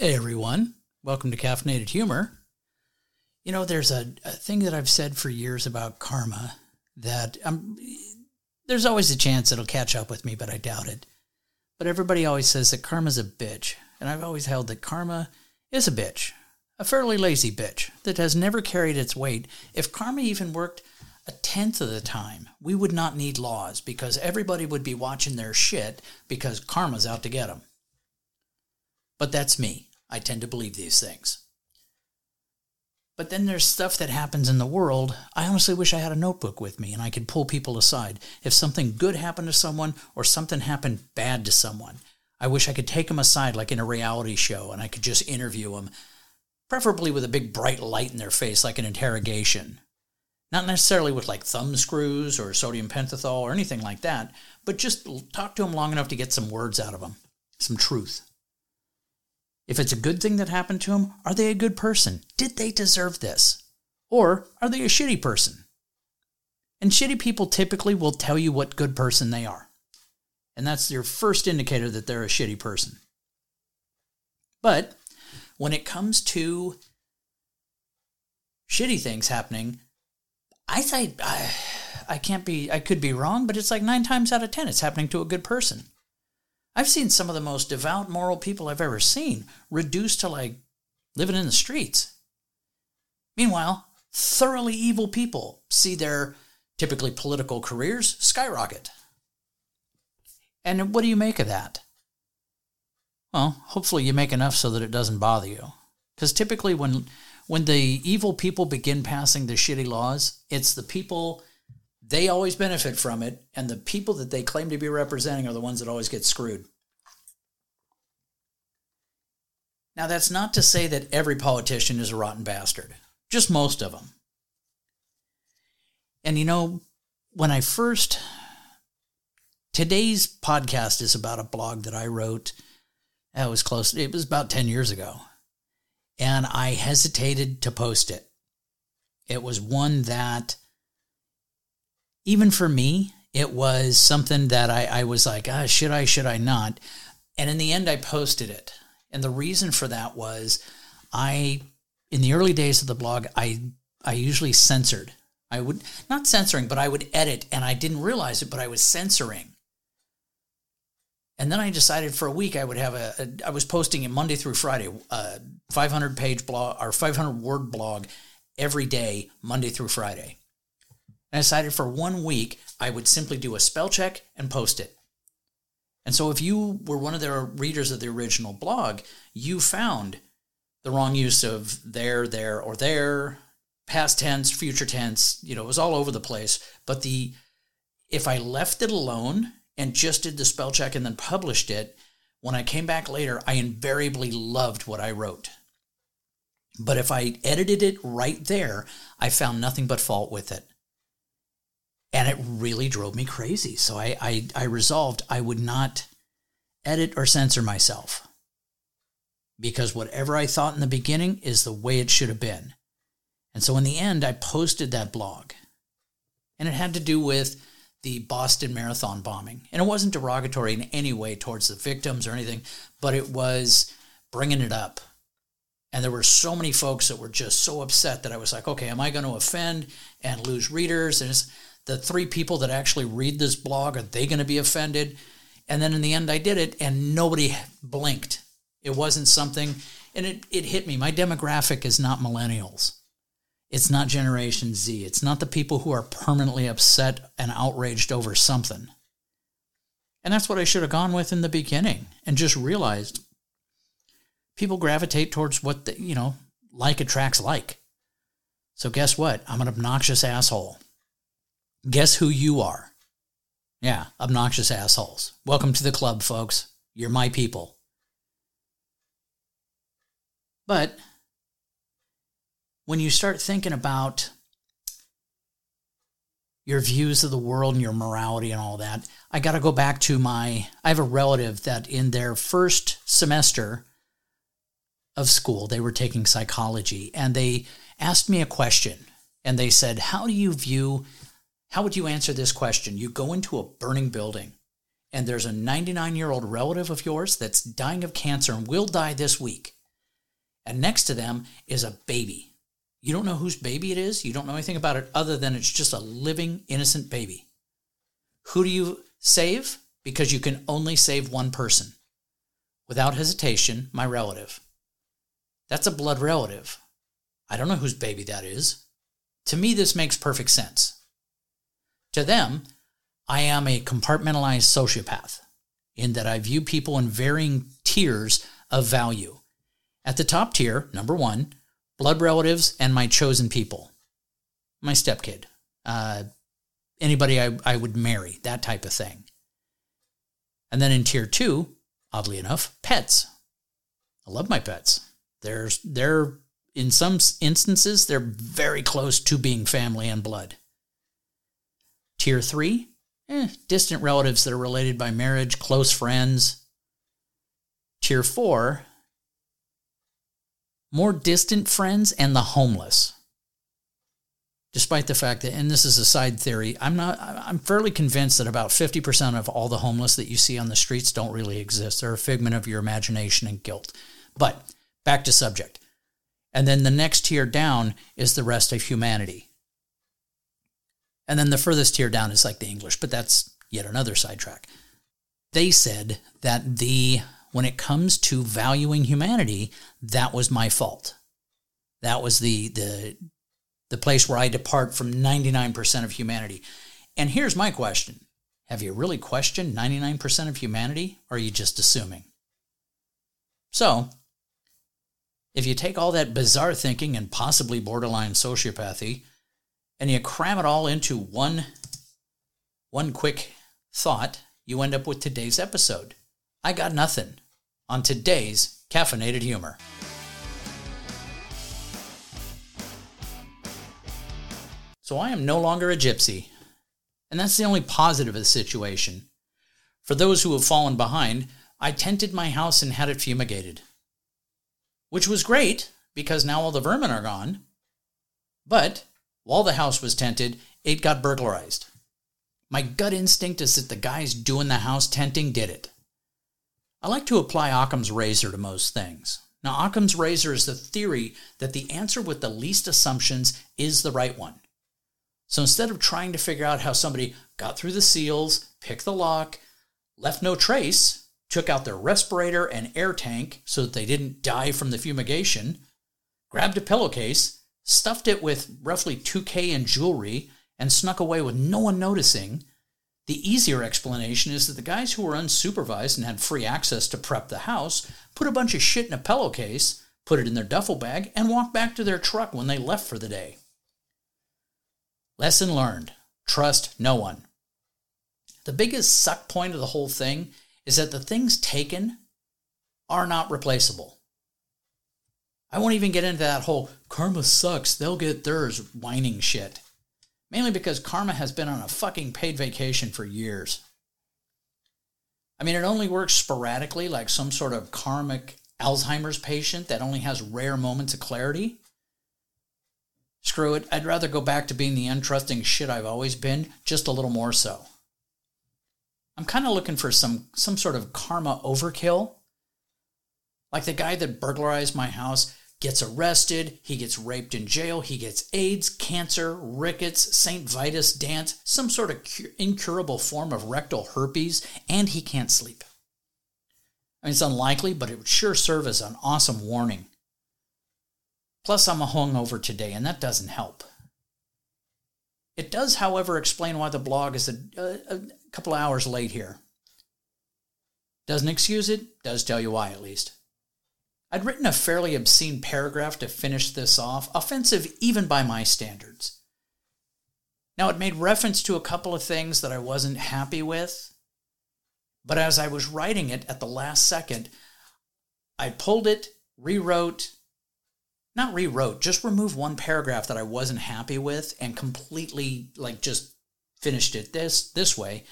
Hey everyone, welcome to Caffeinated Humor. You know, there's a, a thing that I've said for years about karma that um, there's always a chance it'll catch up with me, but I doubt it. But everybody always says that karma's a bitch, and I've always held that karma is a bitch, a fairly lazy bitch that has never carried its weight. If karma even worked a tenth of the time, we would not need laws because everybody would be watching their shit because karma's out to get them. But that's me. I tend to believe these things. But then there's stuff that happens in the world. I honestly wish I had a notebook with me and I could pull people aside. If something good happened to someone or something happened bad to someone, I wish I could take them aside like in a reality show and I could just interview them, preferably with a big bright light in their face like an interrogation. Not necessarily with like thumb screws or sodium pentothal or anything like that, but just talk to them long enough to get some words out of them, some truth. If it's a good thing that happened to them, are they a good person? Did they deserve this? Or are they a shitty person? And shitty people typically will tell you what good person they are. And that's your first indicator that they're a shitty person. But when it comes to shitty things happening, I say I, I can't be I could be wrong, but it's like 9 times out of 10 it's happening to a good person. I've seen some of the most devout, moral people I've ever seen reduced to like living in the streets. Meanwhile, thoroughly evil people see their typically political careers skyrocket. And what do you make of that? Well, hopefully you make enough so that it doesn't bother you. Because typically when when the evil people begin passing the shitty laws, it's the people they always benefit from it, and the people that they claim to be representing are the ones that always get screwed. Now, that's not to say that every politician is a rotten bastard, just most of them. And you know, when I first, today's podcast is about a blog that I wrote. That was close, it was about 10 years ago. And I hesitated to post it. It was one that even for me, it was something that I, I was like, ah, should I, should I not? And in the end, I posted it. And the reason for that was I, in the early days of the blog, I, I usually censored. I would, not censoring, but I would edit and I didn't realize it, but I was censoring. And then I decided for a week I would have a, a I was posting it Monday through Friday, a 500 page blog or 500 word blog every day, Monday through Friday. I decided for one week I would simply do a spell check and post it. And so if you were one of the readers of the original blog, you found the wrong use of there, there, or there, past tense, future tense, you know, it was all over the place. But the if I left it alone and just did the spell check and then published it, when I came back later, I invariably loved what I wrote. But if I edited it right there, I found nothing but fault with it and it really drove me crazy. So I, I, I resolved I would not edit or censor myself because whatever I thought in the beginning is the way it should have been. And so in the end, I posted that blog, and it had to do with the Boston Marathon bombing. And it wasn't derogatory in any way towards the victims or anything, but it was bringing it up. And there were so many folks that were just so upset that I was like, okay, am I going to offend and lose readers? And the three people that actually read this blog, are they going to be offended? And then in the end, I did it and nobody blinked. It wasn't something, and it, it hit me. My demographic is not millennials. It's not Generation Z. It's not the people who are permanently upset and outraged over something. And that's what I should have gone with in the beginning and just realized people gravitate towards what, the, you know, like attracts like. So guess what? I'm an obnoxious asshole. Guess who you are? Yeah, obnoxious assholes. Welcome to the club, folks. You're my people. But when you start thinking about your views of the world and your morality and all that, I got to go back to my. I have a relative that in their first semester of school, they were taking psychology and they asked me a question. And they said, How do you view how would you answer this question? You go into a burning building and there's a 99 year old relative of yours that's dying of cancer and will die this week. And next to them is a baby. You don't know whose baby it is. You don't know anything about it other than it's just a living, innocent baby. Who do you save? Because you can only save one person. Without hesitation, my relative. That's a blood relative. I don't know whose baby that is. To me, this makes perfect sense. To them, I am a compartmentalized sociopath in that I view people in varying tiers of value. At the top tier, number one, blood relatives and my chosen people. My stepkid, uh, anybody I, I would marry, that type of thing. And then in tier two, oddly enough, pets. I love my pets. They're, they're in some instances, they're very close to being family and blood. Tier three, eh, distant relatives that are related by marriage, close friends. Tier four, more distant friends and the homeless. Despite the fact that, and this is a side theory, I'm not, I'm fairly convinced that about 50% of all the homeless that you see on the streets don't really exist. They're a figment of your imagination and guilt. But back to subject. And then the next tier down is the rest of humanity. And then the furthest tier down is like the English, but that's yet another sidetrack. They said that the when it comes to valuing humanity, that was my fault. That was the the the place where I depart from 99% of humanity. And here's my question. Have you really questioned 99% of humanity or are you just assuming? So, if you take all that bizarre thinking and possibly borderline sociopathy and you cram it all into one one quick thought, you end up with today's episode. I got nothing on today's caffeinated humor. So I am no longer a gypsy. And that's the only positive of the situation. For those who have fallen behind, I tented my house and had it fumigated which was great because now all the vermin are gone. But while the house was tented, it got burglarized. My gut instinct is that the guys doing the house tenting did it. I like to apply Occam's razor to most things. Now, Occam's razor is the theory that the answer with the least assumptions is the right one. So instead of trying to figure out how somebody got through the seals, picked the lock, left no trace, took out their respirator and air tank so that they didn't die from the fumigation, grabbed a pillowcase, stuffed it with roughly 2K in jewelry, and snuck away with no one noticing. The easier explanation is that the guys who were unsupervised and had free access to prep the house put a bunch of shit in a pillowcase, put it in their duffel bag, and walked back to their truck when they left for the day. Lesson learned trust no one. The biggest suck point of the whole thing is that the things taken are not replaceable. I won't even get into that whole karma sucks, they'll get theirs whining shit. Mainly because karma has been on a fucking paid vacation for years. I mean, it only works sporadically, like some sort of karmic Alzheimer's patient that only has rare moments of clarity. Screw it, I'd rather go back to being the untrusting shit I've always been, just a little more so. I'm kind of looking for some some sort of karma overkill. Like the guy that burglarized my house gets arrested, he gets raped in jail, he gets AIDS, cancer, rickets, St. Vitus dance, some sort of incurable form of rectal herpes, and he can't sleep. I mean, it's unlikely, but it would sure serve as an awesome warning. Plus, I'm a hungover today, and that doesn't help. It does, however, explain why the blog is a, a, a couple hours late here. Doesn't excuse it, does tell you why at least. I'd written a fairly obscene paragraph to finish this off, offensive even by my standards. Now, it made reference to a couple of things that I wasn't happy with, but as I was writing it at the last second, I pulled it, rewrote, not rewrote, just removed one paragraph that I wasn't happy with and completely like just finished it this this way.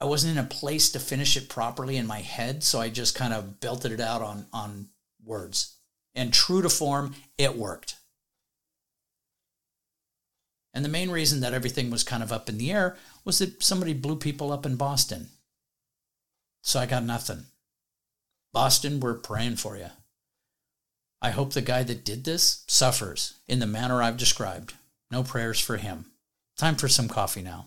I wasn't in a place to finish it properly in my head, so I just kind of belted it out on on words. And true to form, it worked. And the main reason that everything was kind of up in the air was that somebody blew people up in Boston. So I got nothing. Boston, we're praying for you. I hope the guy that did this suffers in the manner I've described. No prayers for him. Time for some coffee now.